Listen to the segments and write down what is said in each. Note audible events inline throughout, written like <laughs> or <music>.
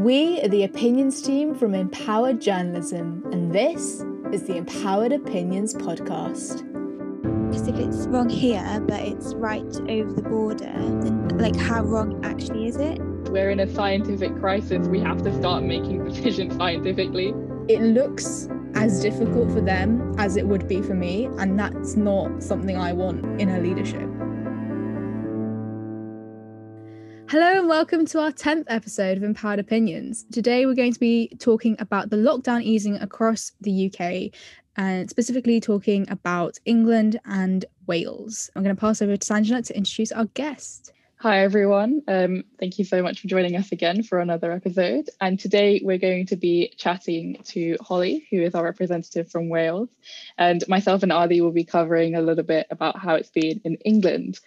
We are the opinions team from Empowered Journalism, and this is the Empowered Opinions podcast. Because if it's wrong here, but it's right over the border, then like how wrong actually is it? We're in a scientific crisis. We have to start making <laughs> decisions scientifically. It looks as difficult for them as it would be for me, and that's not something I want in a leadership. Hello and welcome to our 10th episode of Empowered Opinions. Today we're going to be talking about the lockdown easing across the UK and specifically talking about England and Wales. I'm going to pass over to Sanjana to introduce our guest. Hi, everyone. Um, thank you so much for joining us again for another episode. And today we're going to be chatting to Holly, who is our representative from Wales. And myself and Adi will be covering a little bit about how it's been in England.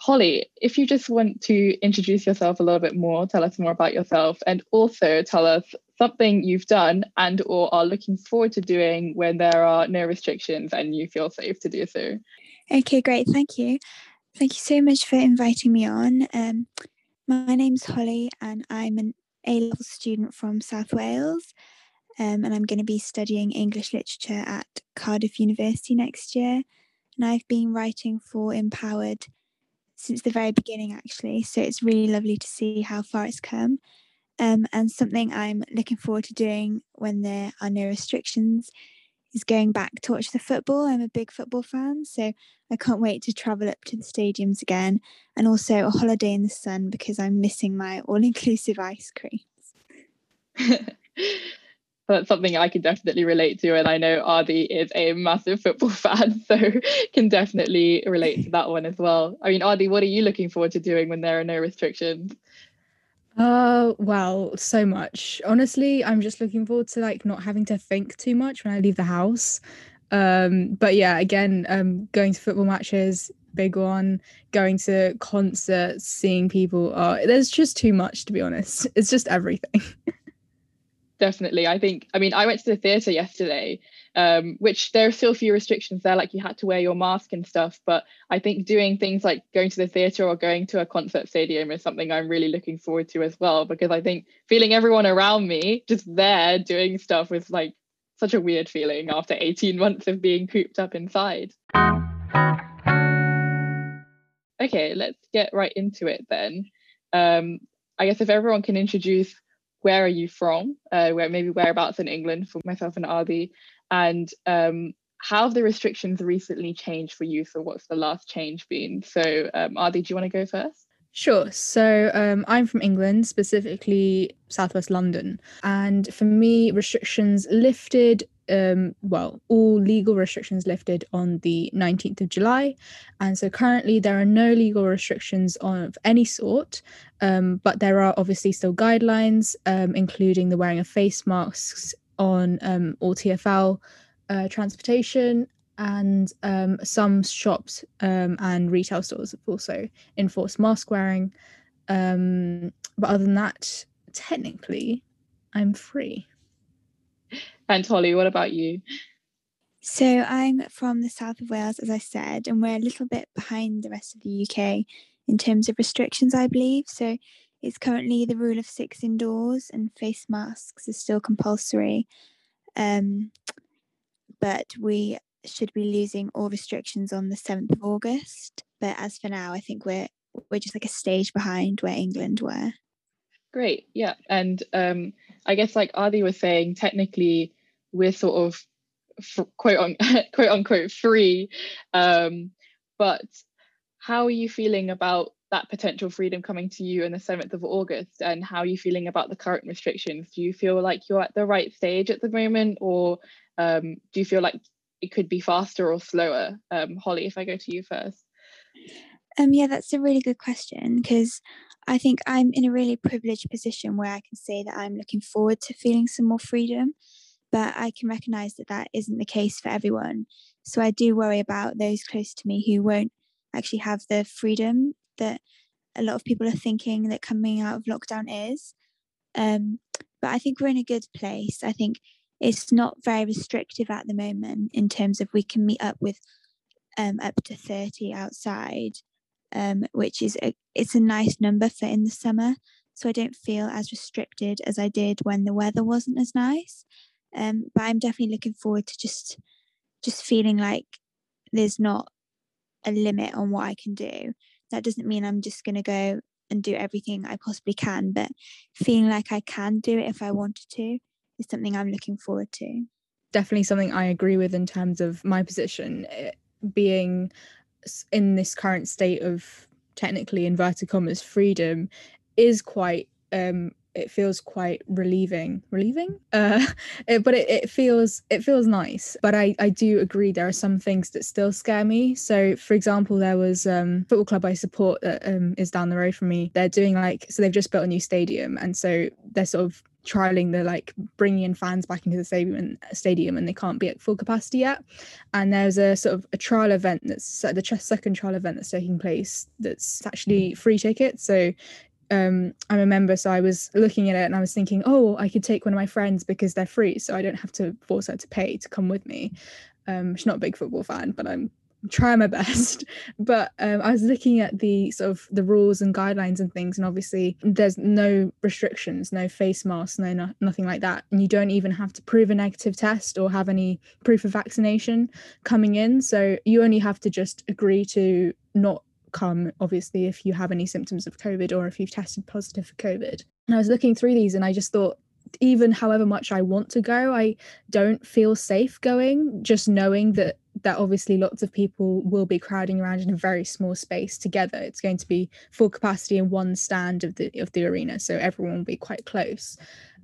Holly, if you just want to introduce yourself a little bit more, tell us more about yourself, and also tell us something you've done and or are looking forward to doing when there are no restrictions and you feel safe to do so. Okay, great. Thank you. Thank you so much for inviting me on. Um, my name's Holly, and I'm an A level student from South Wales. Um, and I'm going to be studying English literature at Cardiff University next year. And I've been writing for Empowered since the very beginning, actually. So it's really lovely to see how far it's come. Um, and something I'm looking forward to doing when there are no restrictions is going back to watch the football. I'm a big football fan, so I can't wait to travel up to the stadiums again and also a holiday in the sun because I'm missing my all inclusive ice creams. <laughs> that's something I can definitely relate to. And I know Adi is a massive football <laughs> fan, so can definitely relate to that one as well. I mean, Adi, what are you looking forward to doing when there are no restrictions? Uh, well, so much. Honestly, I'm just looking forward to like not having to think too much when I leave the house. Um, but yeah, again, um, going to football matches, big one. Going to concerts, seeing people. Uh, there's just too much to be honest. It's just everything. <laughs> definitely. I think, I mean, I went to the theatre yesterday, um, which there are still a few restrictions there, like you had to wear your mask and stuff. But I think doing things like going to the theatre or going to a concert stadium is something I'm really looking forward to as well, because I think feeling everyone around me just there doing stuff was like such a weird feeling after 18 months of being cooped up inside. Okay, let's get right into it then. Um, I guess if everyone can introduce where are you from? Uh, where maybe whereabouts in England for myself and Adi, and um, how have the restrictions recently changed for you? So what's the last change been? So um, Adi, do you want to go first? Sure. So um, I'm from England, specifically southwest London. And for me, restrictions lifted um, well, all legal restrictions lifted on the 19th of July. And so currently there are no legal restrictions of any sort, um, but there are obviously still guidelines, um, including the wearing of face masks on um, all TFL uh, transportation. And um, some shops um, and retail stores have also enforced mask wearing. but other than that, technically, I'm free. And Holly, what about you? So I'm from the south of Wales, as I said, and we're a little bit behind the rest of the UK in terms of restrictions, I believe. So it's currently the rule of six indoors, and face masks are still compulsory. Um, but we should be losing all restrictions on the 7th of August. But as for now, I think we're we're just like a stage behind where England were. Great, yeah, and um, I guess like Adi was saying, technically we're sort of f- quote on <laughs> quote unquote free. Um, but how are you feeling about that potential freedom coming to you in the 7th of August? And how are you feeling about the current restrictions? Do you feel like you're at the right stage at the moment? Or um, do you feel like it could be faster or slower? Um, Holly if I go to you first. Um yeah that's a really good question because I think I'm in a really privileged position where I can say that I'm looking forward to feeling some more freedom but I can recognize that that isn't the case for everyone. So I do worry about those close to me who won't actually have the freedom that a lot of people are thinking that coming out of lockdown is. Um, but I think we're in a good place. I think it's not very restrictive at the moment in terms of we can meet up with um, up to 30 outside, um, which is a, it's a nice number for in the summer. so I don't feel as restricted as I did when the weather wasn't as nice. Um, but I'm definitely looking forward to just just feeling like there's not a limit on what I can do. That doesn't mean I'm just going to go and do everything I possibly can, but feeling like I can do it if I wanted to is something I'm looking forward to. Definitely something I agree with in terms of my position it being in this current state of technically inverted commas freedom is quite um it feels quite relieving. Relieving? Uh <laughs> it, but it, it feels it feels nice. But i i do agree there are some things that still scare me. So for example there was um football club i support that um is down the road from me. They're doing like so they've just built a new stadium. And so they're sort of trialing the like bringing in fans back into the stadium and stadium and they can't be at full capacity yet. And there's a sort of a trial event that's the second trial event that's taking place that's actually free tickets. So um, I remember, so I was looking at it and I was thinking, oh, I could take one of my friends because they're free, so I don't have to force her to pay to come with me. Um, she's not a big football fan, but I'm trying my <laughs> best. But um, I was looking at the sort of the rules and guidelines and things, and obviously there's no restrictions, no face masks, no, no nothing like that, and you don't even have to prove a negative test or have any proof of vaccination coming in. So you only have to just agree to not come obviously if you have any symptoms of covid or if you've tested positive for covid. And i was looking through these and i just thought even however much i want to go i don't feel safe going just knowing that that obviously lots of people will be crowding around in a very small space together. It's going to be full capacity in one stand of the of the arena so everyone will be quite close.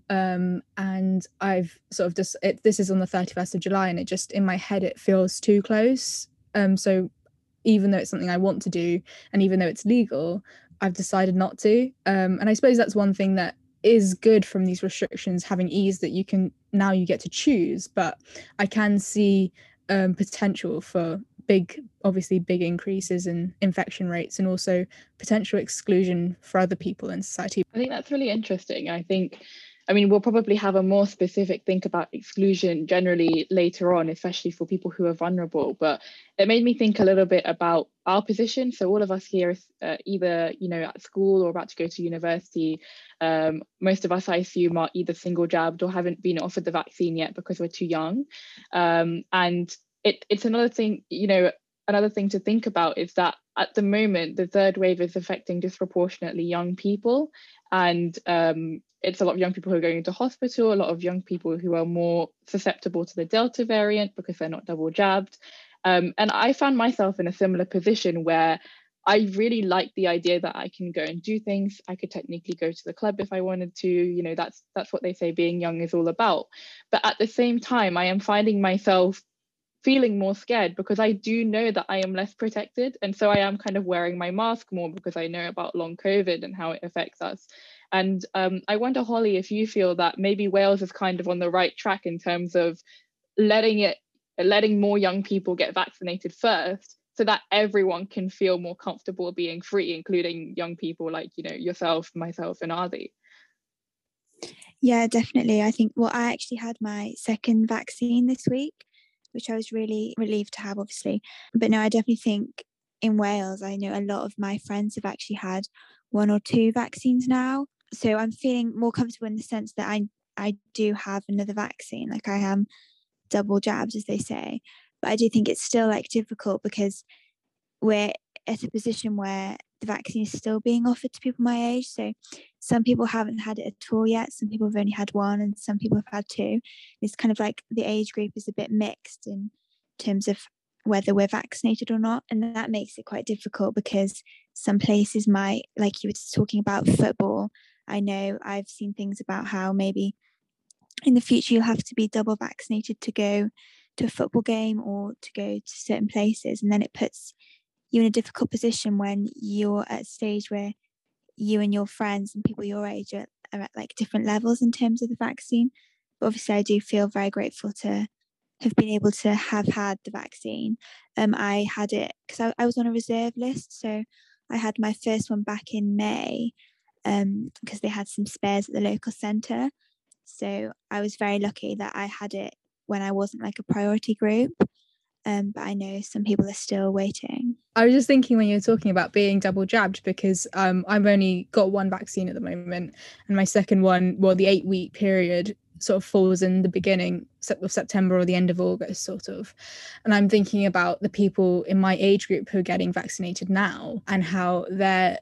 Um and i've sort of just it, this is on the 31st of july and it just in my head it feels too close. Um so even though it's something I want to do and even though it's legal, I've decided not to. Um, and I suppose that's one thing that is good from these restrictions having ease that you can now you get to choose. But I can see um, potential for big, obviously, big increases in infection rates and also potential exclusion for other people in society. I think that's really interesting. I think I mean, we'll probably have a more specific think about exclusion generally later on, especially for people who are vulnerable. But it made me think a little bit about our position. So all of us here, uh, either you know at school or about to go to university, um, most of us, I assume, are either single jabbed or haven't been offered the vaccine yet because we're too young. Um, and it, it's another thing, you know, another thing to think about is that at the moment the third wave is affecting disproportionately young people and um, it's a lot of young people who are going into hospital, a lot of young people who are more susceptible to the Delta variant because they're not double jabbed. Um, and I found myself in a similar position where I really like the idea that I can go and do things. I could technically go to the club if I wanted to. You know, that's that's what they say being young is all about. But at the same time, I am finding myself feeling more scared because I do know that I am less protected. And so I am kind of wearing my mask more because I know about long COVID and how it affects us. And um, I wonder, Holly, if you feel that maybe Wales is kind of on the right track in terms of letting it, letting more young people get vaccinated first, so that everyone can feel more comfortable being free, including young people like you know yourself, myself, and Adi. Yeah, definitely. I think well, I actually had my second vaccine this week, which I was really relieved to have, obviously. But no, I definitely think in Wales, I know a lot of my friends have actually had one or two vaccines now so I'm feeling more comfortable in the sense that I I do have another vaccine, like I am double jabs, as they say. But I do think it's still like difficult because we're at a position where the vaccine is still being offered to people my age. So some people haven't had it at all yet. Some people have only had one, and some people have had two. It's kind of like the age group is a bit mixed in terms of whether we're vaccinated or not. And that makes it quite difficult because some places might, like you were talking about football, I know I've seen things about how maybe in the future you'll have to be double vaccinated to go to a football game or to go to certain places. And then it puts you in a difficult position when you're at a stage where you and your friends and people your age are, are at like different levels in terms of the vaccine. But obviously, I do feel very grateful to have been able to have had the vaccine. Um, I had it because I, I was on a reserve list. So I had my first one back in May um, because they had some spares at the local centre. So I was very lucky that I had it when I wasn't like a priority group. Um, but I know some people are still waiting. I was just thinking when you were talking about being double jabbed because um, I've only got one vaccine at the moment, and my second one, well, the eight week period sort of falls in the beginning of September or the end of August, sort of. And I'm thinking about the people in my age group who are getting vaccinated now and how their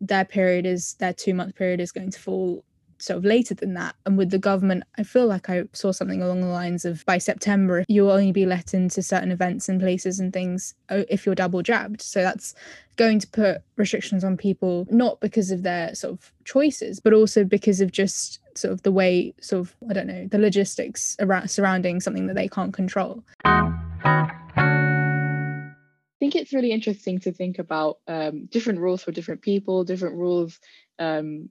their period is their two month period is going to fall sort of later than that. And with the government, I feel like I saw something along the lines of by September, you'll only be let into certain events and places and things uh, if you're double jabbed. So that's going to put restrictions on people, not because of their sort of choices, but also because of just sort of the way, sort of, I don't know, the logistics around surrounding something that they can't control. I think it's really interesting to think about um, different rules for different people, different rules um,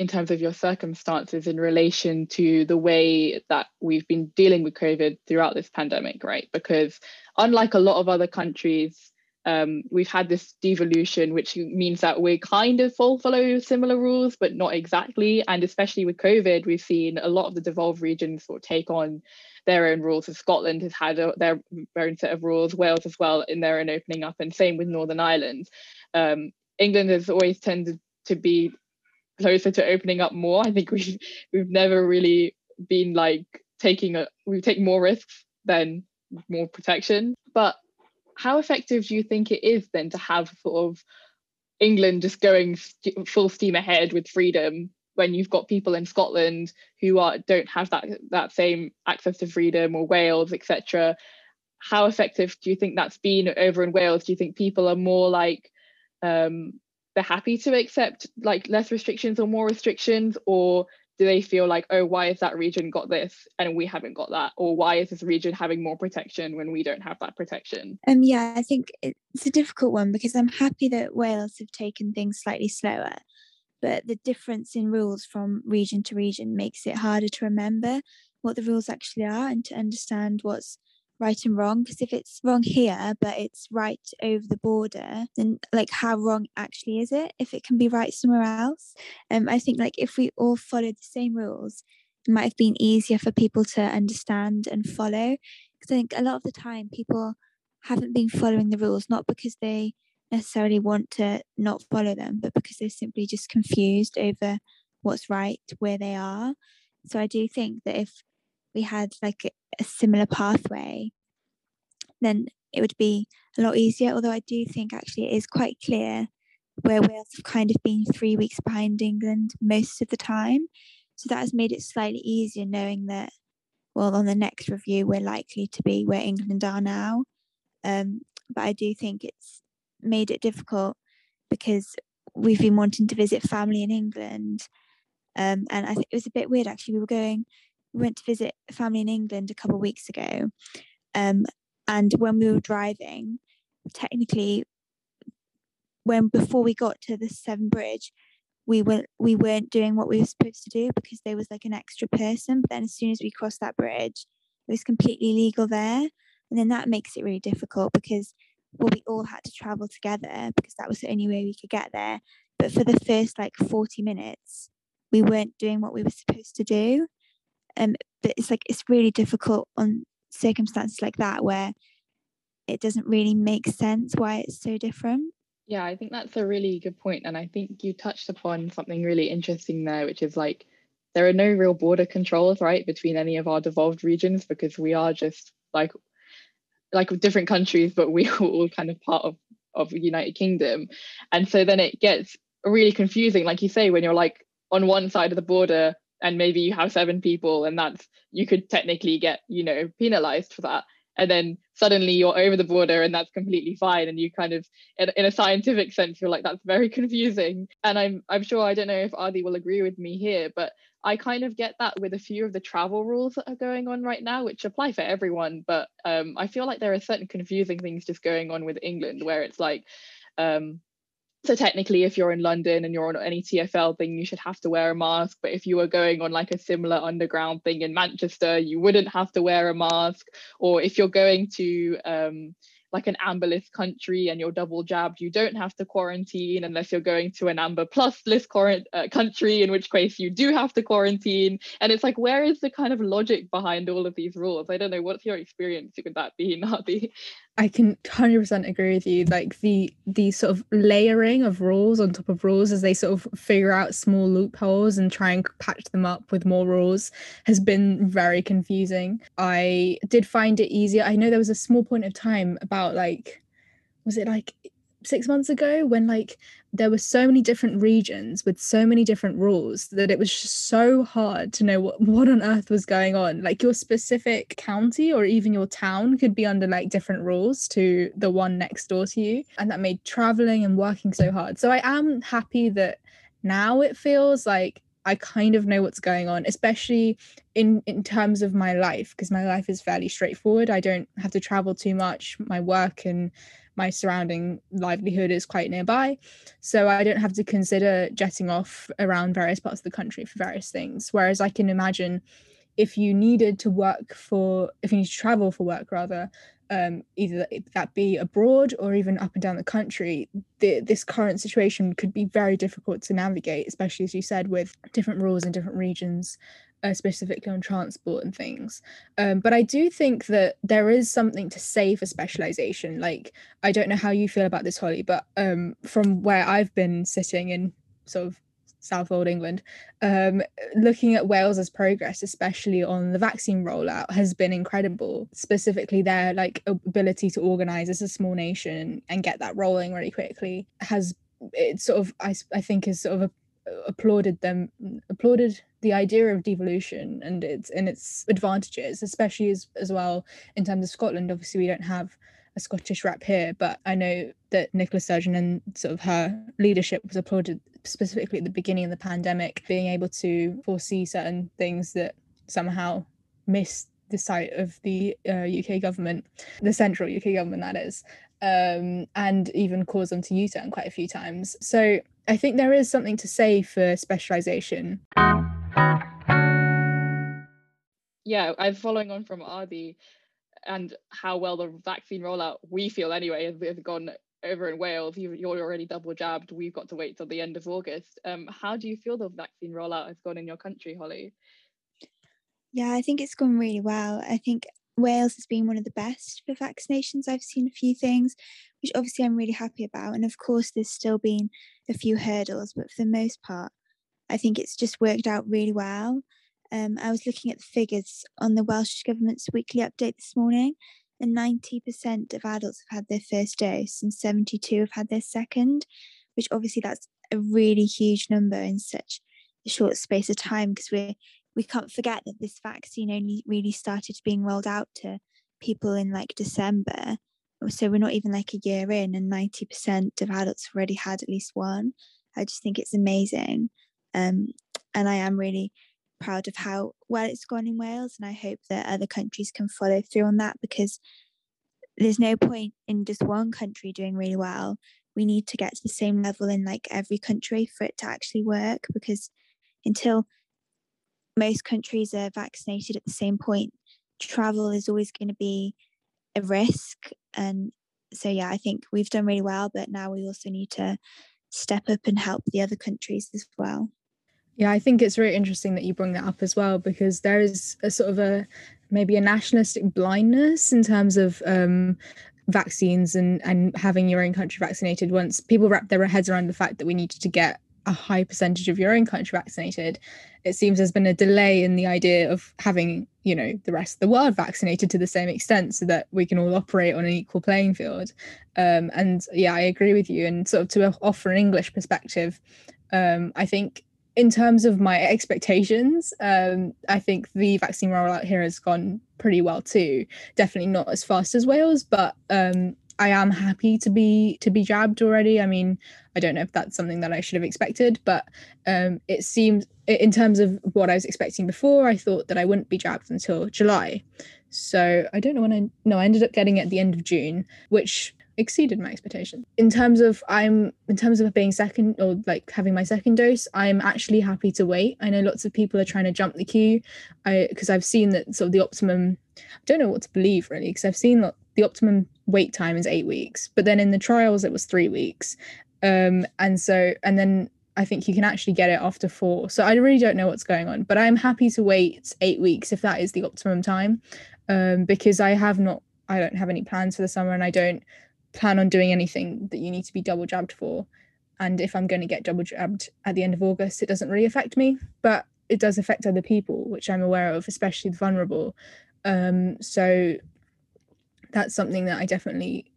in terms of your circumstances in relation to the way that we've been dealing with COVID throughout this pandemic, right? Because unlike a lot of other countries, um, we've had this devolution, which means that we kind of follow similar rules, but not exactly. And especially with COVID, we've seen a lot of the devolved regions sort of take on their own rules. So Scotland has had a, their own set of rules, Wales as well in their own opening up, and same with Northern Ireland. Um, England has always tended to be closer to opening up more. I think we've we've never really been like taking a we take more risks than more protection. But how effective do you think it is then to have sort of England just going st- full steam ahead with freedom when you've got people in Scotland who are don't have that that same access to freedom or Wales etc. How effective do you think that's been over in Wales? Do you think people are more like um, they're happy to accept like less restrictions or more restrictions or do they feel like oh why has that region got this and we haven't got that? Or why is this region having more protection when we don't have that protection? Um yeah i think it's a difficult one because i'm happy that wales have taken things slightly slower but the difference in rules from region to region makes it harder to remember what the rules actually are and to understand what's right and wrong because if it's wrong here but it's right over the border then like how wrong actually is it if it can be right somewhere else? Um i think like if we all followed the same rules it might have been easier for people to understand and follow because i think a lot of the time people haven't been following the rules not because they necessarily want to not follow them but because they're simply just confused over what's right where they are. So i do think that if we had like a similar pathway, then it would be a lot easier. Although I do think actually it is quite clear where Wales have kind of been three weeks behind England most of the time. So that has made it slightly easier knowing that, well, on the next review, we're likely to be where England are now. Um, but I do think it's made it difficult because we've been wanting to visit family in England. Um, and I think it was a bit weird actually. We were going we went to visit family in England a couple of weeks ago. Um, and when we were driving, technically, when before we got to the Severn Bridge, we were we weren't doing what we were supposed to do because there was like an extra person. But then as soon as we crossed that bridge, it was completely legal there. And then that makes it really difficult because well, we all had to travel together because that was the only way we could get there. But for the first like 40 minutes, we weren't doing what we were supposed to do um but it's like it's really difficult on circumstances like that where it doesn't really make sense why it's so different. Yeah i think that's a really good point and i think you touched upon something really interesting there which is like there are no real border controls right between any of our devolved regions because we are just like like different countries but we <laughs> are all kind of part of of united kingdom. And so then it gets really confusing like you say when you're like on one side of the border and maybe you have seven people and that's you could technically get you know penalized for that. And then suddenly you're over the border and that's completely fine. And you kind of in, in a scientific sense you're like that's very <laughs> confusing. And i'm i'm sure i don't know if adi will agree with me here but i kind of get that with a few of the travel rules that are going on right now which apply for everyone. But um, i feel like there are certain confusing things just going on with england where it's like um, so technically if you're in london and you're on any tfl thing you should have to wear a mask but if you were going on like a similar underground thing in manchester you wouldn't have to wear a mask or if you're going to um, like an amber list country and you're double jabbed, you don't have to quarantine unless you're going to an amber plus list quarant- uh, country, in which case you do have to quarantine. And it's like, where is the kind of logic behind all of these rules? I don't know. What's your experience with that being, Nadi? <laughs> I can 100% agree with you. Like the the sort of layering of rules on top of rules as they sort of figure out small loopholes and try and patch them up with more rules has been very confusing. I did find it easier. I know there was a small point of time about like was it like six months ago when like there were so many different regions with so many different rules that it was so hard to know what, <laughs> what on earth was going on like your specific county or even your town could be under like different rules to the one next door to you and that made traveling and working so hard so i am happy that now it feels like I kind of know what's going on, especially in in terms of my life, because my life is fairly straightforward. I don't have to travel too much. My work and my surrounding livelihood is quite nearby. So I don't have to consider jetting off around various parts of the country for various things. Whereas I can imagine if you needed to work for, if you need to travel for work rather, um, either that be abroad or even up and down the country, the, this current situation could be very difficult to navigate, especially as you said, with different rules in different regions uh, specifically on transport and things. Um, but I do think that there is something to say for specialization. Like, I don't know how you feel about this, Holly, but um, from where I've been sitting in sort of South Old England, um, looking at Wales's progress, especially on the vaccine rollout, has been incredible. Specifically, their like ability to organize as a small nation and get that rolling really quickly has it sort of I, I think is sort of a, applauded them applauded the idea of devolution and its and its advantages especially as as well in terms of Scotland. Obviously we don't have a Scottish rep here but I know that Nicola Sturgeon and sort of her leadership was applauded specifically at the beginning of the pandemic being able to foresee certain things that somehow missed the sight of the uh, UK government the central UK government that is um, and even cause them to U-turn quite a few times. So I think there is something to say for specialization. Yeah, I'm following on from Adi and how well the vaccine rollout, we feel anyway, has gone over in Wales. You, are already double jabbed. We've got to wait till the end of August. Um, how do you feel the vaccine rollout has gone in your country, Holly? Yeah, I think it's gone really well. I think Wales has been one of the best for vaccinations. I've seen a few things, which obviously I'm really happy about. And of course, there's still been a few hurdles, but for the most part, I think it's just worked out really well. Um, I was looking at the figures on the Welsh Government's weekly update this morning, and 90% of adults have had their first dose and 72 have had their second, which obviously that's a really huge number in such a short space of time because we're we can't forget that this vaccine only really started being rolled out to people in like December. So we're not even like a year in, and 90% of adults already had at least one. I just think it's amazing. Um, and I am really proud of how well it's gone in Wales. And I hope that other countries can follow through on that because there's no point in just one country doing really well. We need to get to the same level in like every country for it to actually work because until most countries are vaccinated at the same point, travel is always going to be a risk. And so, yeah, I think we've done really well, but now we also need to step up and help the other countries as well. Yeah, I think it's really interesting that you bring that up as well because there is a sort of a maybe a nationalistic blindness in terms of um, vaccines and and having your own country vaccinated. Once people wrap their heads around the fact that we needed to get a high percentage of your own country vaccinated, it seems there's been a delay in the idea of having, you know, the rest of the world vaccinated to the same extent so that we can all operate on an equal playing field. Um, and yeah, I agree with you. And sort of to offer an English perspective, um, I think in terms of my expectations, um, I think the vaccine rollout here has gone pretty well too. Definitely not as fast as Wales, but um, I am happy to be to be jabbed already. I mean, I don't know if that's something that I should have expected, but um, it seems in terms of what I was expecting before, I thought that I wouldn't be jabbed until July. So I don't know when I no, I ended up getting it at the end of June, which exceeded my expectations. In terms of I'm in terms of being second or like having my second dose, I'm actually happy to wait. I know lots of people are trying to jump the queue. I because I've seen that sort of the optimum I don't know what to believe really because I've seen that the optimum wait time is eight weeks, but then in the trials it was three weeks. Um, and so, and then I think you can actually get it after four. So I really don't know what's going on, but I'm happy to wait eight weeks if that is the optimum time, um, because I have not, I don't have any plans for the summer, and I don't plan on doing anything that you need to be double jabbed for. And if I'm going to get double jabbed at the end of August, it doesn't really affect me, but it does affect other people, which I'm aware of, especially the vulnerable. Um, so that's something that I definitely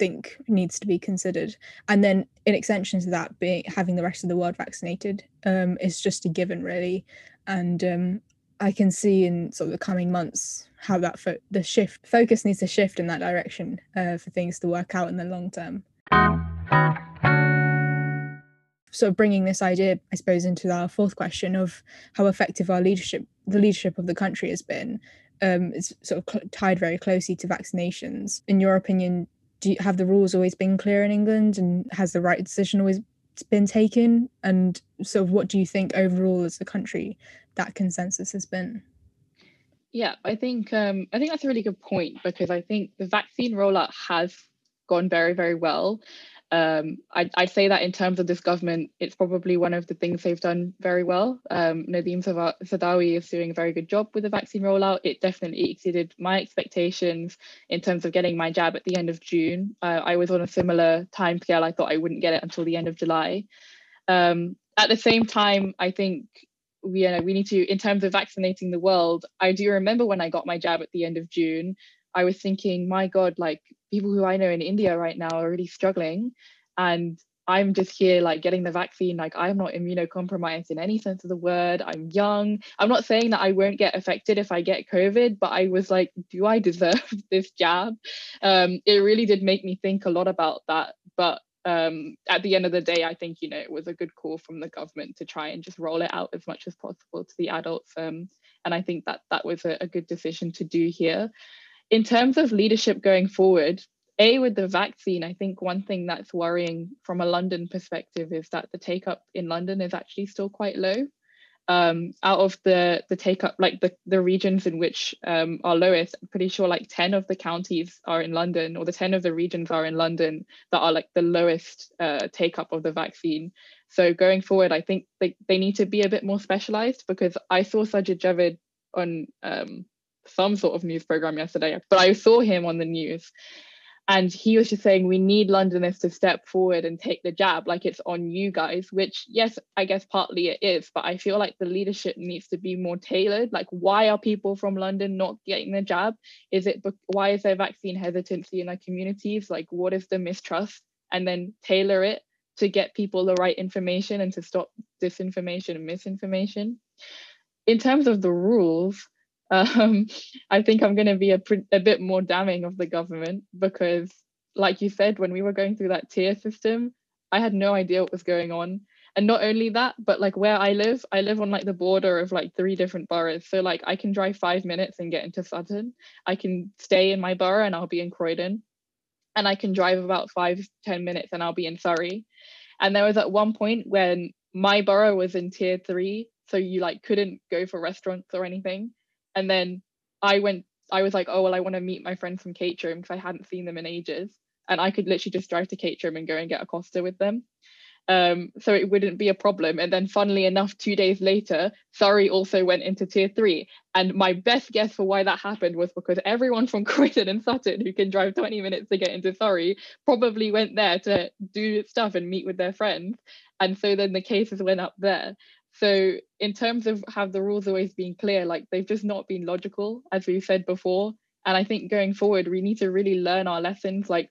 think needs to be considered. And then in extension to that, being having the rest of the world vaccinated um, is just a given, really. And um, I can see in sort of the coming months how that fo- the shift focus needs to shift in that direction uh, for things to work out in the long term. Sort of bringing this idea, I suppose, into our fourth question of how effective our leadership, the leadership of the country, has been um, is sort of cl- tied very closely to vaccinations. In your opinion, do you have the rules always been clear in England, and has the right decision always been taken? And sort of what do you think overall as a country that consensus has been? Yeah, I think um, I think that's a really good point because I think the vaccine rollout has gone very very well, um, I'd, I'd, say that in terms of this government, it's probably one of the things they've done very well. Um, Nadhim Zahawi is doing a very good job with the vaccine rollout. It definitely exceeded my expectations in terms of getting my jab at the end of June. Uh, I was on a similar time scale. I thought I wouldn't get it until the end of July. Um, at the same time, I think we, we need to, in terms of vaccinating the world, I do remember when I got my jab at the end of June, I was thinking, my God, like people who I know in India right now are really struggling. And I'm just here like getting the vaccine. Like I'm not immunocompromised in any sense of the word. I'm young. I'm not saying that I won't get affected if I get COVID, but I was like, do I deserve <laughs> this jab? Um, it really did make me think a lot about that. But um, at the end of the day, I think you know it was a good call from the government to try and just roll it out as much as possible to the adults. Um, and I think that that was a, a good decision to do here in terms of leadership going forward, a with the vaccine, I think one thing that's worrying from a London perspective is that the take up in London is actually still quite low. Um, out of the the take up, like the the regions in which um, are lowest, I'm pretty sure like ten of the counties are in London, or the ten of the regions are in London that are like the lowest uh, take up of the vaccine. So going forward, I think they, they need to be a bit more specialized because I saw Sajid Javid on um, some sort of news program yesterday, but I saw him on the news and he was just saying we need Londoners to step forward and take the jab like it's on you guys, which yes, I guess partly it is, but I feel like the leadership needs to be more tailored. Like, why are people from London not getting the jab? Is it why is there vaccine hesitancy in our communities? Like, what is the mistrust? And then tailor it to get people the right information and to stop disinformation and misinformation. In terms of the rules, um, I think I'm going to be a, a bit more damning of the government because, like you said, when we were going through that tier system, I had no idea what was going on. And not only that, but like where I live, I live on like the border of like three different boroughs. So like I can drive five minutes and get into Sutton. I can stay in my borough and I'll be in Croydon. And I can drive about five ten minutes and I'll be in Surrey. And there was at one point when my borough was in tier three, so you like couldn't go for restaurants or anything. And then I went, I was like, oh, well, I want to meet my friends from Caterham because I hadn't seen them in ages. And I could literally just drive to Caterham and go and get a Costa with them. Um, so it wouldn't be a problem. And then, funnily enough, two days later, Surrey also went into tier three. And my best guess for why that happened was because everyone from <laughs> Croydon and Sutton who can drive 20 minutes to get into Surrey probably went there to do stuff and meet with their friends. And so then the cases went up there. So in terms of have the rules always been clear, like they've just not been logical, as we said before. And I think going forward, we need to really learn our lessons. Like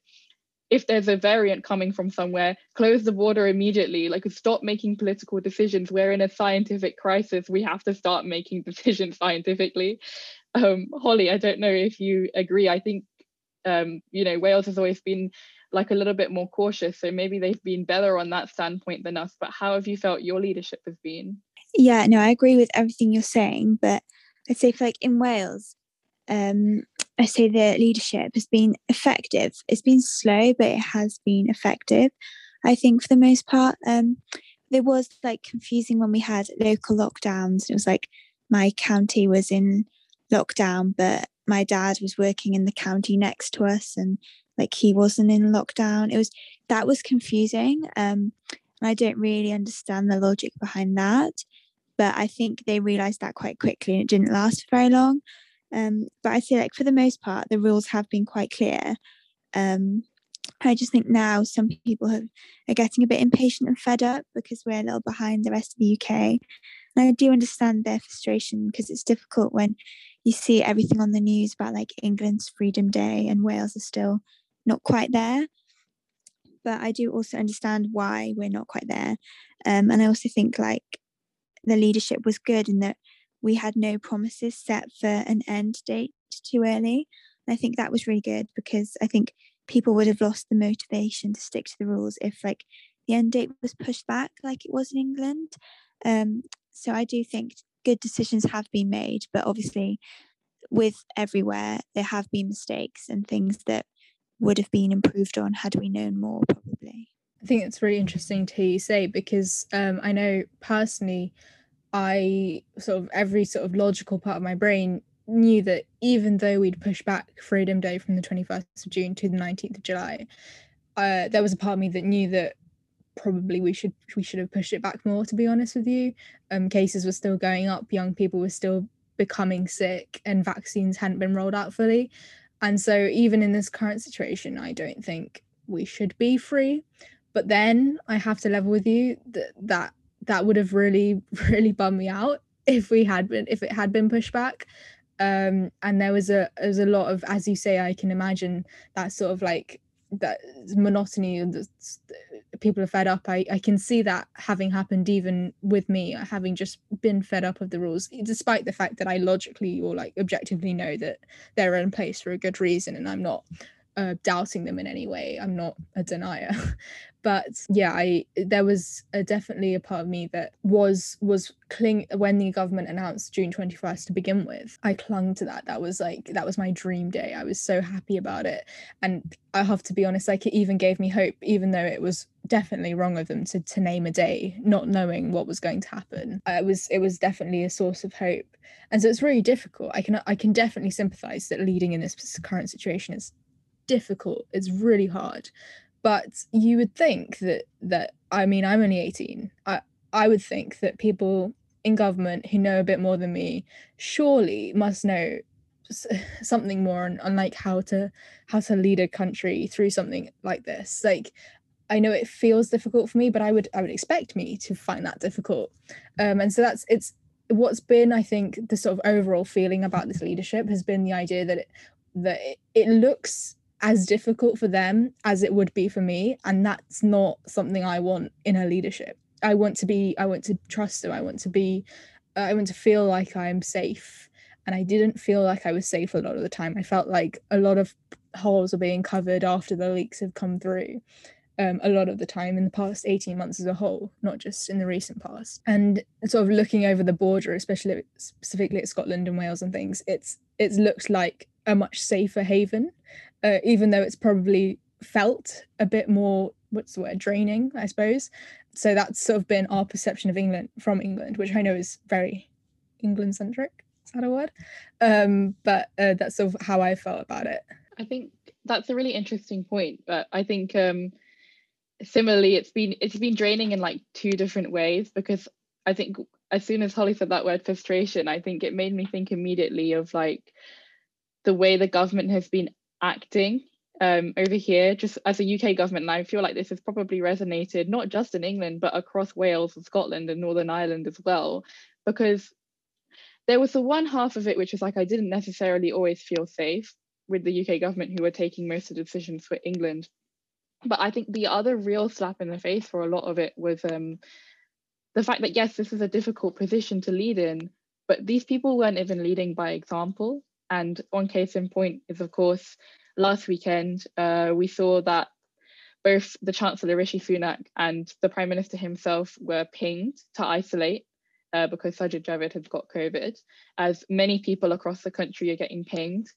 if there's a variant coming from somewhere, close the border immediately. Like stop making political decisions. We're in a scientific crisis. We have to start making <laughs> decisions scientifically. Um, Holly, I don't know if you agree. I think um, you know Wales has always been like a little bit more cautious. So maybe they've been better on that standpoint than us. But how have you felt your leadership has been? Yeah, no, I agree with everything you're saying. But I'd say for like in Wales, um, I say the leadership has been effective. It's been slow, but it has been effective. I think for the most part, um, there was like confusing when we had local lockdowns. It was like my county was in lockdown, but my dad was working in the county next to us, and like he wasn't in lockdown. It was that was confusing. Um, and I don't really understand the logic behind that. But I think they realized that quite quickly and it didn't last very long. Um, but I feel like for the most part, the rules have been quite clear. Um, I just think now some people have, are getting a bit impatient and fed up because we're a little behind the rest of the UK. And I do understand their frustration because it's difficult when you see everything on the news about like England's Freedom Day and Wales is still not quite there. But I do also understand why we're not quite there. Um, and I also think like the leadership was good in that we had no promises set for an end date too early. And I think that was really good because I think people would have lost the motivation to stick to the rules if like the end date was pushed back like it was in England. Um, so I do think good decisions have been made, but obviously with everywhere there have been mistakes and things that would have been improved on had we known more probably. I think it's really interesting to hear you say because um, I know personally I sort of every sort of logical part of my brain knew that even though we'd pushed back Freedom Day from the 21st of June to the 19th of July, uh, there was a part of me that knew that probably we should we should have pushed it back more. To be honest with you, um, cases were still going up, young people were still becoming sick, and vaccines hadn't been rolled out fully. And so, even in this current situation, I don't think we should be free. But then I have to level with you that that that would have really <laughs> really bummed me out if we had been if it had been pushed back um, and there was a there was a lot of as you say i can imagine that sort of like that monotony and people are fed up I, I can see that having happened even with me having just been fed up of the rules despite the fact that i logically or like objectively know that they're in place for a good reason and i'm not uh, doubting them in any way. I'm not a denier <laughs> but yeah i there was a, definitely a part of me that was was cling when the government announced june 21st to begin with i clung to that. That was like that was my dream day. I was so happy about it. And i have to be honest like it even gave me hope even though it was definitely wrong of them to, to name a day not knowing what was going to happen. It was it was definitely a source of hope. And so it's really difficult. I can i can definitely sympathize that leading in this current situation is difficult. It's really hard but you would think that that i mean i'm only 18 i i would think that people in government who know a bit more than me surely must know <laughs> something more on, on like how to how to lead a country through something like this. Like i know it feels difficult for me but i would i would expect me to find that difficult. Um and so that's it's what's been i think the sort of overall feeling about this leadership has been the idea that it that it, it looks as difficult for them as it would be for me and that's not something i want in a leadership. I want to be i want to trust them. I want to be uh, i want to feel like i'm safe. And i didn't feel like i was safe a lot of the time. I felt like a lot of holes are being covered after the leaks have come through um, a lot of the time in the past 18 months as a whole, not just in the recent past. And sort of looking over the border, especially specifically at Scotland and Wales and things, it's it's looked like a much safer haven uh, even though it's probably felt a bit more what's the word draining i suppose. So that's sort of been our perception of england from england which i know is very england centric is that a word? Um but uh, that's sort of how i felt about it. I think that's a really interesting point but i think um similarly it's been it's been draining in like two different ways because i think as soon as holly said that word frustration i think it made me think immediately of like the way the government has been acting um, over here, just as a UK government, and I feel like this has probably resonated not just in England, but across Wales and Scotland and Northern Ireland as well, because there was the one half of it which was like I didn't necessarily always feel safe with the UK government who were taking most of the decisions for England. But I think the other real slap in the face for a lot of it was um, the fact that yes, this is a difficult position to lead in, but these people weren't even leading by example. And one case in point is, of course, last weekend uh, we saw that both the Chancellor Rishi Sunak and the Prime Minister himself were pinged to isolate uh, because Sajid Javid had got COVID, as many people across the country are getting pinged.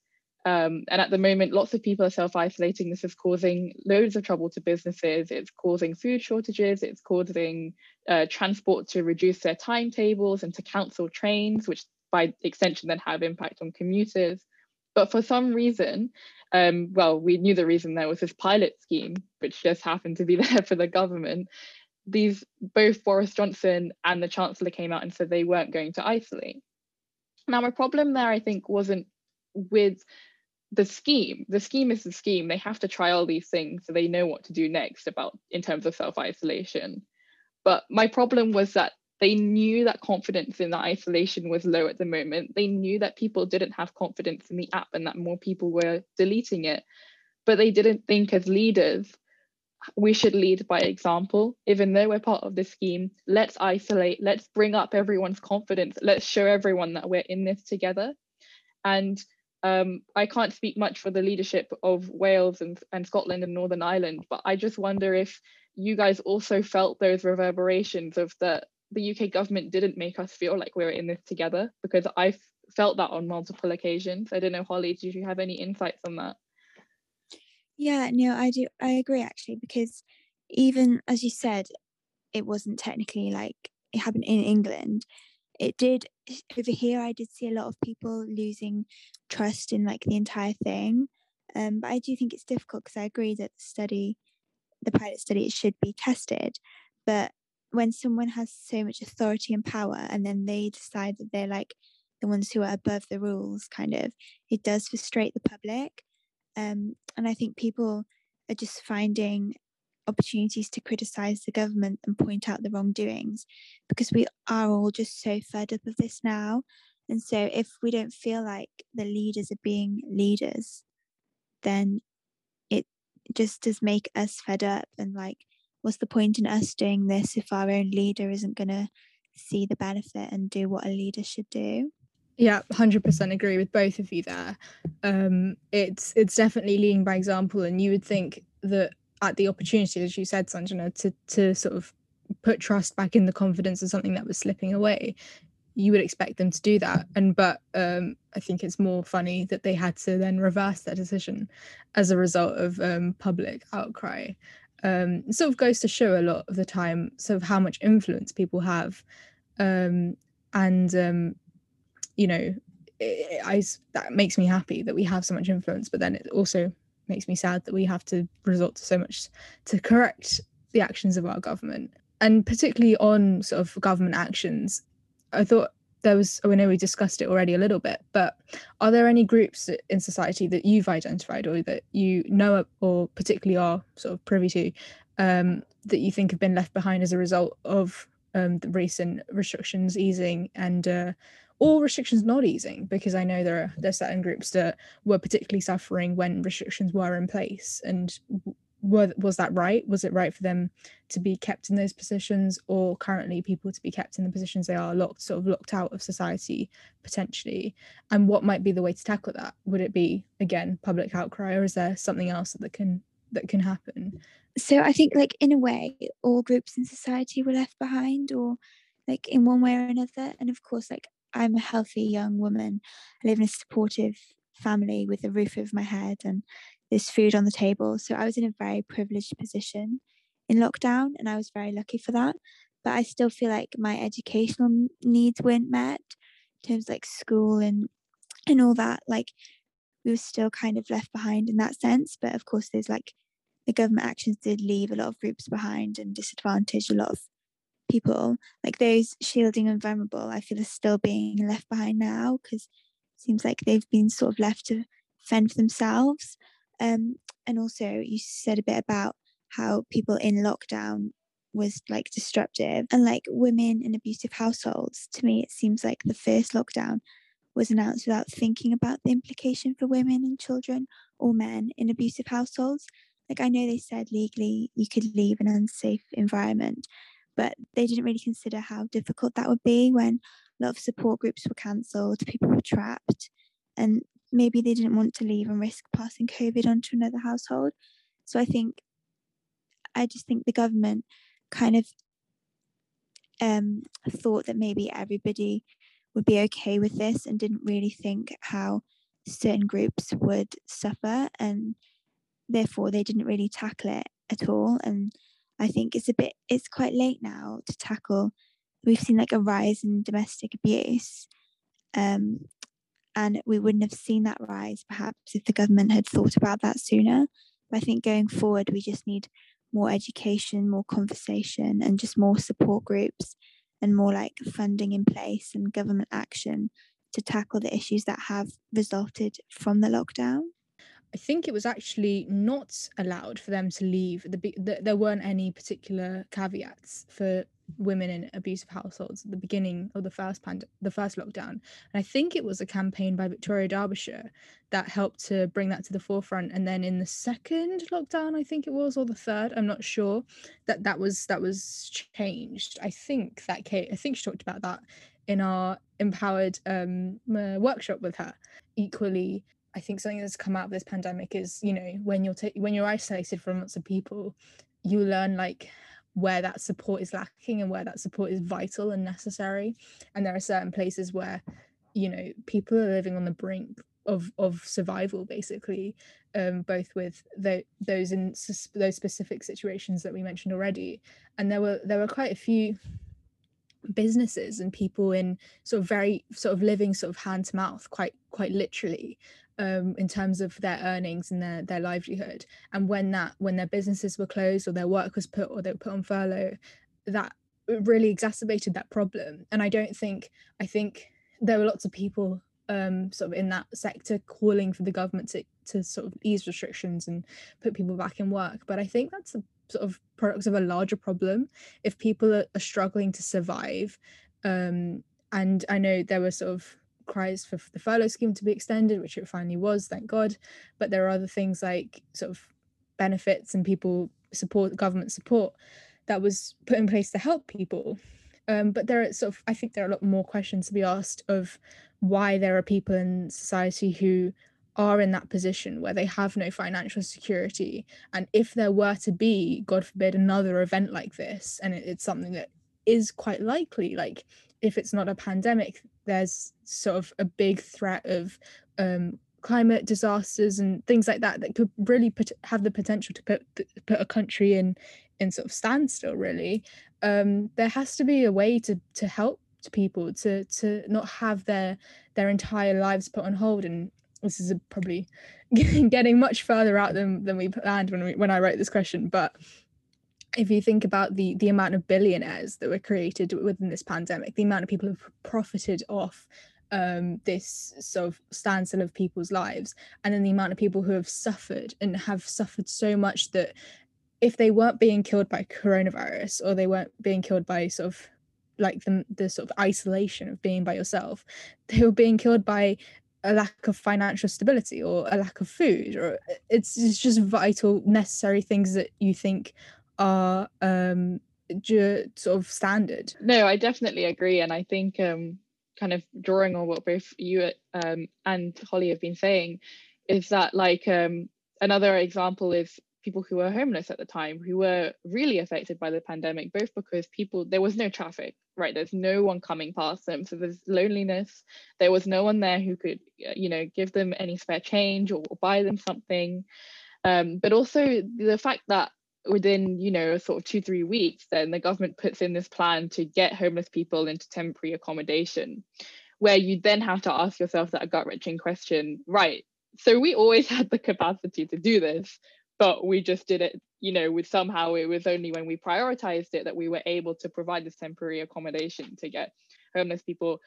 Um, and at the moment, lots of people are self isolating. This is causing loads of trouble to businesses. It's causing food shortages. It's causing uh, transport to reduce their timetables and to cancel trains, which by extension then have impact on commuters. But for some reason, um, well, we knew the reason there was this pilot scheme, which just happened to be <laughs> there for the government. These both Boris Johnson and the Chancellor came out and said they weren't going to isolate. Now, my problem there, I think, wasn't with the scheme. The scheme is the scheme. They have to try all these things so they know what to do next about in terms of self-isolation. But my problem was that they knew that confidence in the isolation was low at the moment. They knew that people didn't have confidence in the app and that more people were deleting it. But they didn't think as leaders, we should lead by example. Even though we're part of the scheme, let's isolate, let's bring up everyone's confidence, let's show everyone that we're in this together. And um, I can't speak much for the leadership of Wales and, and Scotland and Northern Ireland, but I just wonder if you guys also felt those reverberations of the the UK government didn't make us feel like we were in this together because I felt that on multiple occasions. I don't know, Holly, did you have any insights on that? Yeah, no, I do. I agree actually, because even as you said, it wasn't technically like it happened in England. It did over here. I did see a lot of people losing trust in like the entire thing. Um, but I do think it's difficult because I agree that the study, the pilot study, it should be tested. But when someone has so much authority and power and then they decide that they're like the ones who are above the rules kind of it does frustrate the public. Um, and i think people are just finding opportunities to criticize the government and point out the wrongdoings because we are all just so fed up of this now. And so if we don't feel like the leaders are being leaders then it just does make us fed up and like what's the point in us doing this if our own leader isn't going to see the benefit and do what a leader should do? Yeah 100% agree with both of you there. Um, it's it's definitely leading by example and you would think that at the opportunity as you said sanjana to to sort of put trust back in the confidence of something that was slipping away you would expect them to do that. And but um, i think it's more funny that they had to then reverse their decision as a result of um, public outcry um, sort of goes to show a lot of the time sort of how much influence people have um, and um, you know it, I, that makes me happy that we have so much influence but then it also makes me sad that we have to resort to so much to correct the actions of our government. And particularly on sort of government actions i thought there was I know we discussed it already a little bit, but are there any groups in society that you've identified or that you know or particularly are sort of privy to um, that you think have been left behind as a result of um, the recent restrictions easing and uh, all restrictions not easing? Because I know there are there's certain groups that were particularly suffering when restrictions were in place and were, was that right? Was it right for them to be kept in those positions, or currently people to be kept in the positions they are locked, sort of locked out of society potentially? And what might be the way to tackle that? Would it be again public outcry, or is there something else that can that can happen? So I think, like in a way, all groups in society were left behind, or like in one way or another. And of course, like I'm a healthy young woman. I live in a supportive family with a roof over my head and there's food on the table. So I was in a very privileged position in lockdown and I was very lucky for that. But I still feel like my educational needs weren't met in terms like school and and all that. Like we were still kind of left behind in that sense. But of course there's like the government actions did leave a lot of groups behind and disadvantage a lot of people. Like those shielding and vulnerable, I feel are still being left behind now because it seems like they've been sort of left to fend for themselves. Um, and also, you said a bit about how people in lockdown was like disruptive and like women in abusive households. To me, it seems like the first lockdown was announced without thinking about the implication for women and children or men in abusive households. Like, I know they said legally you could leave an unsafe environment, but they didn't really consider how difficult that would be when a lot of support groups were cancelled, people were trapped, and maybe they didn't want to leave and risk passing COVID onto another household. So I think, I just think the government kind of um, thought that maybe everybody would be okay with this and didn't really think how certain groups would suffer and therefore they didn't really tackle it at all and i think it's a bit it's quite late now to tackle we've seen like a rise in domestic abuse um, and we wouldn't have seen that rise perhaps if the government had thought about that sooner. But I think going forward, we just need more education, more conversation, and just more support groups and more like funding in place and government action to tackle the issues that have resulted from the lockdown. I think it was actually not allowed for them to leave. The, the, there weren't any particular caveats for women in abusive households at the beginning of the first pand- the first lockdown. And I think it was a campaign by Victoria Derbyshire that helped to bring that to the forefront. And then in the second lockdown, I think it was, or the third, I'm not sure, that that was that was changed. I think that Kate, I think she talked about that in our empowered um, uh, workshop with her. Equally, I think something that's come out of this pandemic is, you know, when you're when you're isolated from lots of people, you learn like where that support is lacking and where that support is vital and necessary. And there are certain places where, you know, people are living on the brink of of survival, basically, um, both with the, those in those specific situations that we mentioned already. And there were there were quite a few businesses and people in sort of very sort of living sort of hand to mouth quite quite literally um, in terms of their earnings and their their livelihood. And when that when their businesses were closed or their work was put or they were put on furlough, that really exacerbated that problem. And I don't think I think there were lots of people um, sort of in that sector calling for the government to to sort of ease restrictions and put people back in work. But I think that's a of products of a larger problem. If people are, are struggling to survive, um, and I know there were sort of cries for the furlough scheme to be extended, which it finally was, thank God. But there are other things like sort of benefits and people support, government support that was put in place to help people. Um, but there are sort of, I think there are a lot more questions to be asked of why there are people in society who are in that position where they have no financial security. And if there were to be, God forbid, another event like this, and it, it's something that is quite likely, like if it's not a pandemic, there's sort of a big threat of um, climate disasters and things like that that could really put, have the potential to put put a country in in sort of standstill. Really, um, there has to be a way to to help to people to to not have their their entire lives put on hold and this is probably <laughs> getting much further out than, than we planned when we, when I wrote this question but if you think about the the amount of billionaires that were created within this pandemic, the amount of people who profited off um, this sort of standstill of people's lives, and then the amount of people who have suffered and have suffered so much that if they weren't being killed by coronavirus or they weren't being killed by sort of like the, the sort of isolation of being by yourself, they were being killed by a lack of financial stability or a lack of food or it's, it's just vital necessary things that you think are um sort of standard. No i definitely agree and i think um kind of drawing on what both you um and holly have been saying is that like um another example is people who were homeless at the time who were really affected by the pandemic both because people there was no traffic right? There's no one coming past them. So there's loneliness. There was no one there who could you know give them any spare change or, or buy them something. Um, but also the fact that within you know sort of two three weeks then the government puts in this plan to get homeless people into temporary accommodation where you then have to ask yourself that gut wrenching question right? So we always <laughs> had the capacity to do this but we just did it you know with somehow it was only when we prioritized it that we were able to provide this temporary accommodation to get homeless people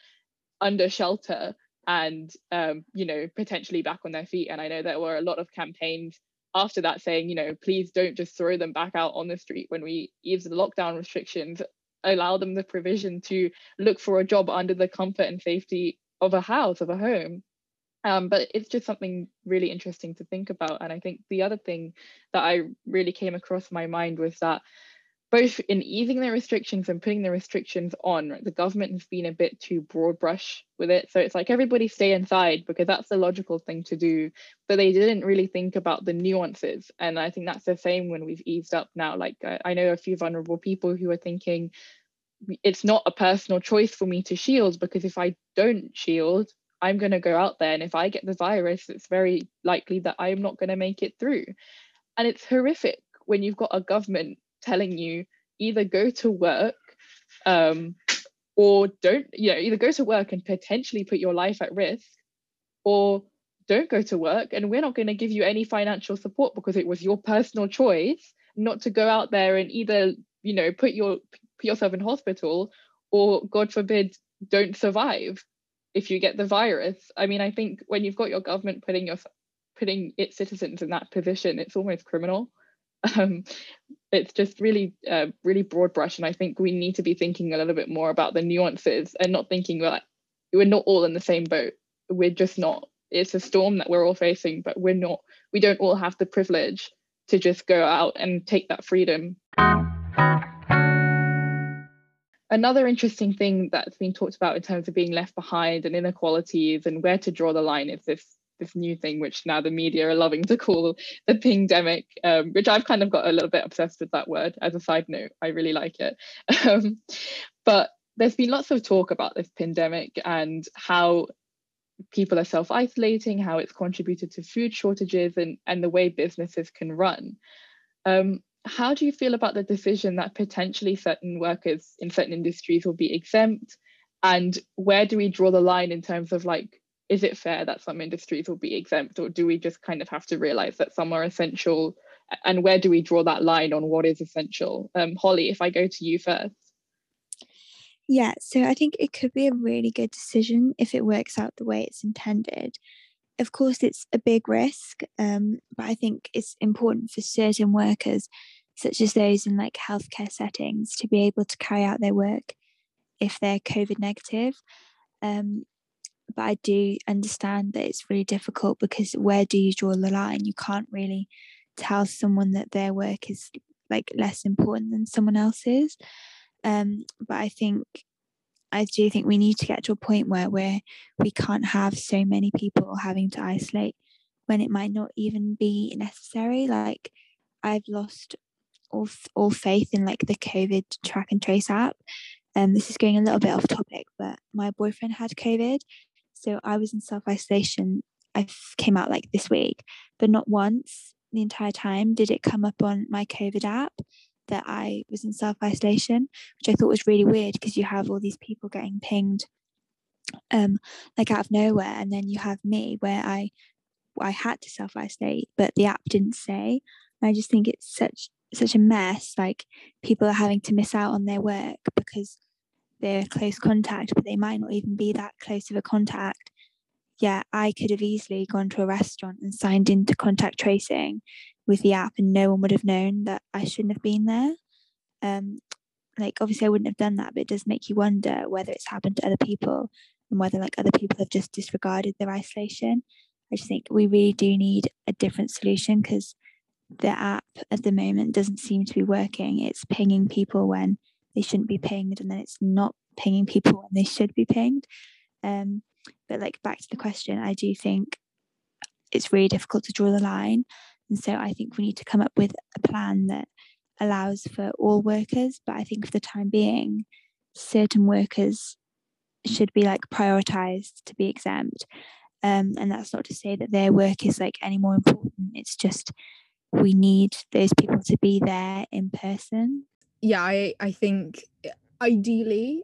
under shelter and um, you know potentially back on their feet and i know there were a lot of campaigns after that saying, you know, please don't just throw them back out on the street when we ease the lockdown restrictions, allow them the provision to look for a job under the comfort and safety of a house, of a home. Um, but it's just something really interesting to think about. And I think the other thing that I really came across my mind was that both in easing the restrictions and putting the restrictions on, the government has been a bit too broad brush with it. So it's like everybody stay inside because that's the logical thing to do. But they didn't really think about the nuances. And I think that's the same when we've eased up now. Like I, I know a few vulnerable people who are thinking, it's not a personal choice for me to shield because if I don't shield, I'm going to go out there. And if I get the virus, it's very likely that I'm not going to make it through. And it's horrific when you've got a government telling you either go to work um, or don't, you know, either go to work and potentially put your life at risk or don't go to work and we're not going to give you any financial support because it was your personal choice not to go out there and either you know put your put yourself in hospital or god forbid don't survive if you get the virus i mean i think when you've got your government putting your putting its citizens in that position it's almost criminal. <laughs> Um, it's just really uh, really broad brush and i think we need to be thinking a little bit more about the nuances and not thinking that we're not all in the same boat. We're just not. It's a storm that we're all facing but we're not. We don't all have the privilege to just go out and take that freedom another interesting thing that's been talked about in terms of being left behind and inequalities and where to draw the line is this this new thing which now the media are loving to call the pingdemic um, which i've kind of got a little bit obsessed with that word. As a side note i really like it. <laughs> Um, but there's been lots of talk about this pandemic and how people are self-isolating how it's contributed to food shortages and, and the way businesses can run. Um, how do you feel about the decision that potentially certain workers in certain industries will be exempt? And where do we draw the line in terms of like is it fair that some industries will be exempt or do we just kind of have to realize that some are essential? And where do we draw that line on what is essential? Um, holly if i go to you first. Yeah so i think it could be a really good decision if it works out the way it's intended of course it's a big risk um, but i think it's important for certain workers such as those in like healthcare settings to be able to carry out their work if they're covid negative um, but I do understand that it's really difficult because where do you draw the line? You can't really tell someone that their work is like less important than someone else's. Um, but I think I do think we need to get to a point where where we can't have so many people having to isolate when it might not even be necessary. Like I've lost all all faith in like the COVID track and trace app. Um, this is going a little bit off topic, but my boyfriend had COVID so I was in self isolation. I came out like this week, but not once the entire time did it come up on my COVID app that I was in self isolation, which I thought was really weird because you have all these people getting pinged um like out of nowhere and then you have me where I I had to self isolate but the app didn't say and I just think it's such such a mess like people are having to miss out on their work because they're close contact, but they might not even be that close of a contact. Yeah, I could have easily gone to a restaurant and signed into contact tracing with the app, and no one would have known that I shouldn't have been there. Um, like obviously I wouldn't have done that, but it does make you wonder whether it's happened to other people and whether like other people have just disregarded their isolation. I just think we really do need a different solution because the app at the moment doesn't seem to be working. It's pinging people when they shouldn't be pinged and then it's not pinging people when they should be pinged um, but like back to the question i do think it's really difficult to draw the line and so i think we need to come up with a plan that allows for all workers but i think for the time being certain workers should be like prioritized to be exempt. Um, and that's not to say that their work is like any more important. It's just we need those people to be there in person. Yeah, I I think ideally,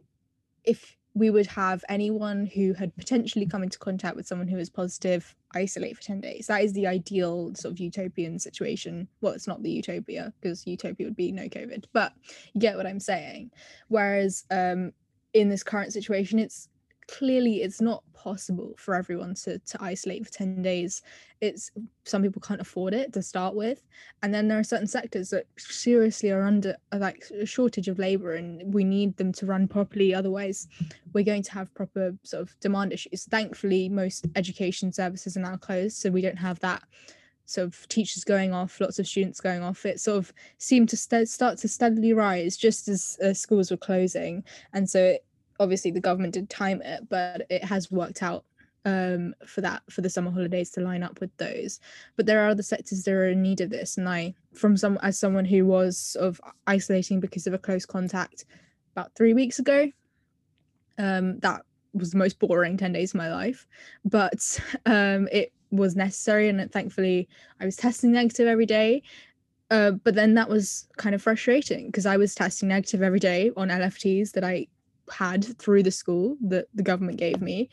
if we would have anyone who had potentially come into contact with someone who was positive isolate for 10 days. That is the ideal sort of utopian situation. Well it's not the utopia because utopia would be no covid but you get what i'm saying. Whereas um in this current situation it's clearly it's not possible for everyone to to isolate for 10 days. It's some people can't afford it to start with. And then there are certain sectors that seriously are under like a shortage of labor and we need them to run properly. Otherwise we're going to have proper sort of demand issues. Thankfully most education services are now closed so we don't have that sort of teachers going off lots of students going off. It sort of seemed to st- start to steadily rise just as uh, schools were closing. And so it, obviously the government did time it, but it has worked out um, for that for the summer holidays to line up with those. But there are other sectors that are in need of this, and I, from some as someone who was of isolating because of a close contact about three weeks ago, um, that was the most boring 10 days of my life but um, it was necessary and thankfully i was testing negative every day uh, but then that was kind of frustrating because i was testing negative every day on lfts that i had through the school that the government gave me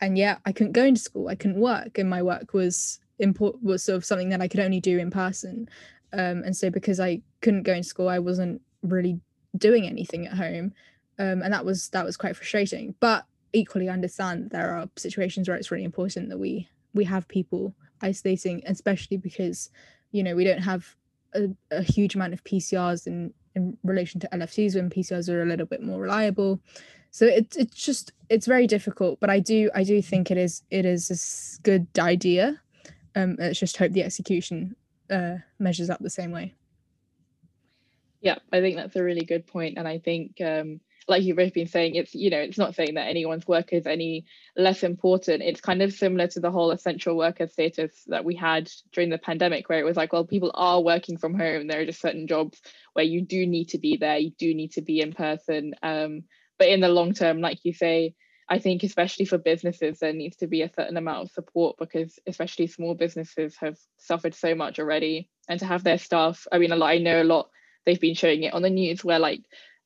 and yeah, I couldn't go into school, I couldn't work, and my work was important was sort of something that I could only do in person. Um, and so because I couldn't go into school, I wasn't really doing anything at home, um, and that was that was quite frustrating. But equally, I understand there are situations where it's really important that we we have people isolating, especially because you know we don't have a, a huge amount of PCRs in in relation to LFTs when PCRs are a little bit more reliable. So it's it's just it's very difficult, but I do I do think it is it is a good idea. Um, let's just hope the execution uh, measures up the same way. Yeah, I think that's a really good point, and I think um, like you've both been saying, it's you know, it's not saying that anyone's work is any less important. It's kind of similar to the whole essential worker status that we had during the pandemic, where it was like, well, people are working from home. There are just certain jobs where you do need to be there, you do need to be in person. Um, but in the long term, like you say, I think especially for businesses, there needs to be a certain amount of support because especially small businesses have suffered so much already, and to have their staff. I mean, a lot. I know a lot. They've been showing it on the news where like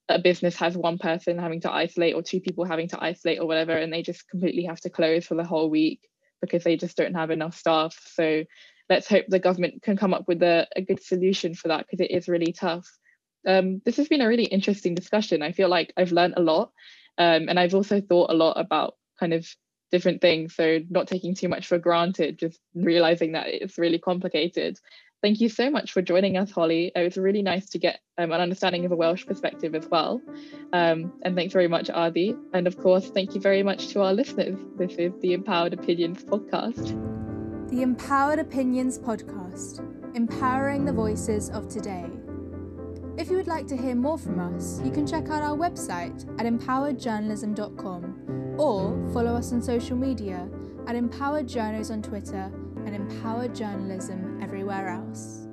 a business has one person having to isolate or two people having to isolate or whatever and they just completely have to close for the whole week because they just don't have enough staff. So let's hope the government can come up with a, a good solution for that because it is really tough. Um, this has been a really interesting discussion. I feel like i've learned a lot um, and i've also thought a lot about kind of different things. So not taking too much for granted just realizing that it's really complicated Thank you so much for joining us, Holly. It was really nice to get um, an understanding of a Welsh perspective as well. Um, and thanks very much, Adi. And of course, thank you very much to our listeners. This is the Empowered Opinions podcast. The Empowered Opinions podcast, empowering the voices of today. If you would like to hear more from us, you can check out our website at empoweredjournalism.com or follow us on social media at Empowered on Twitter and empowered journalism everywhere else.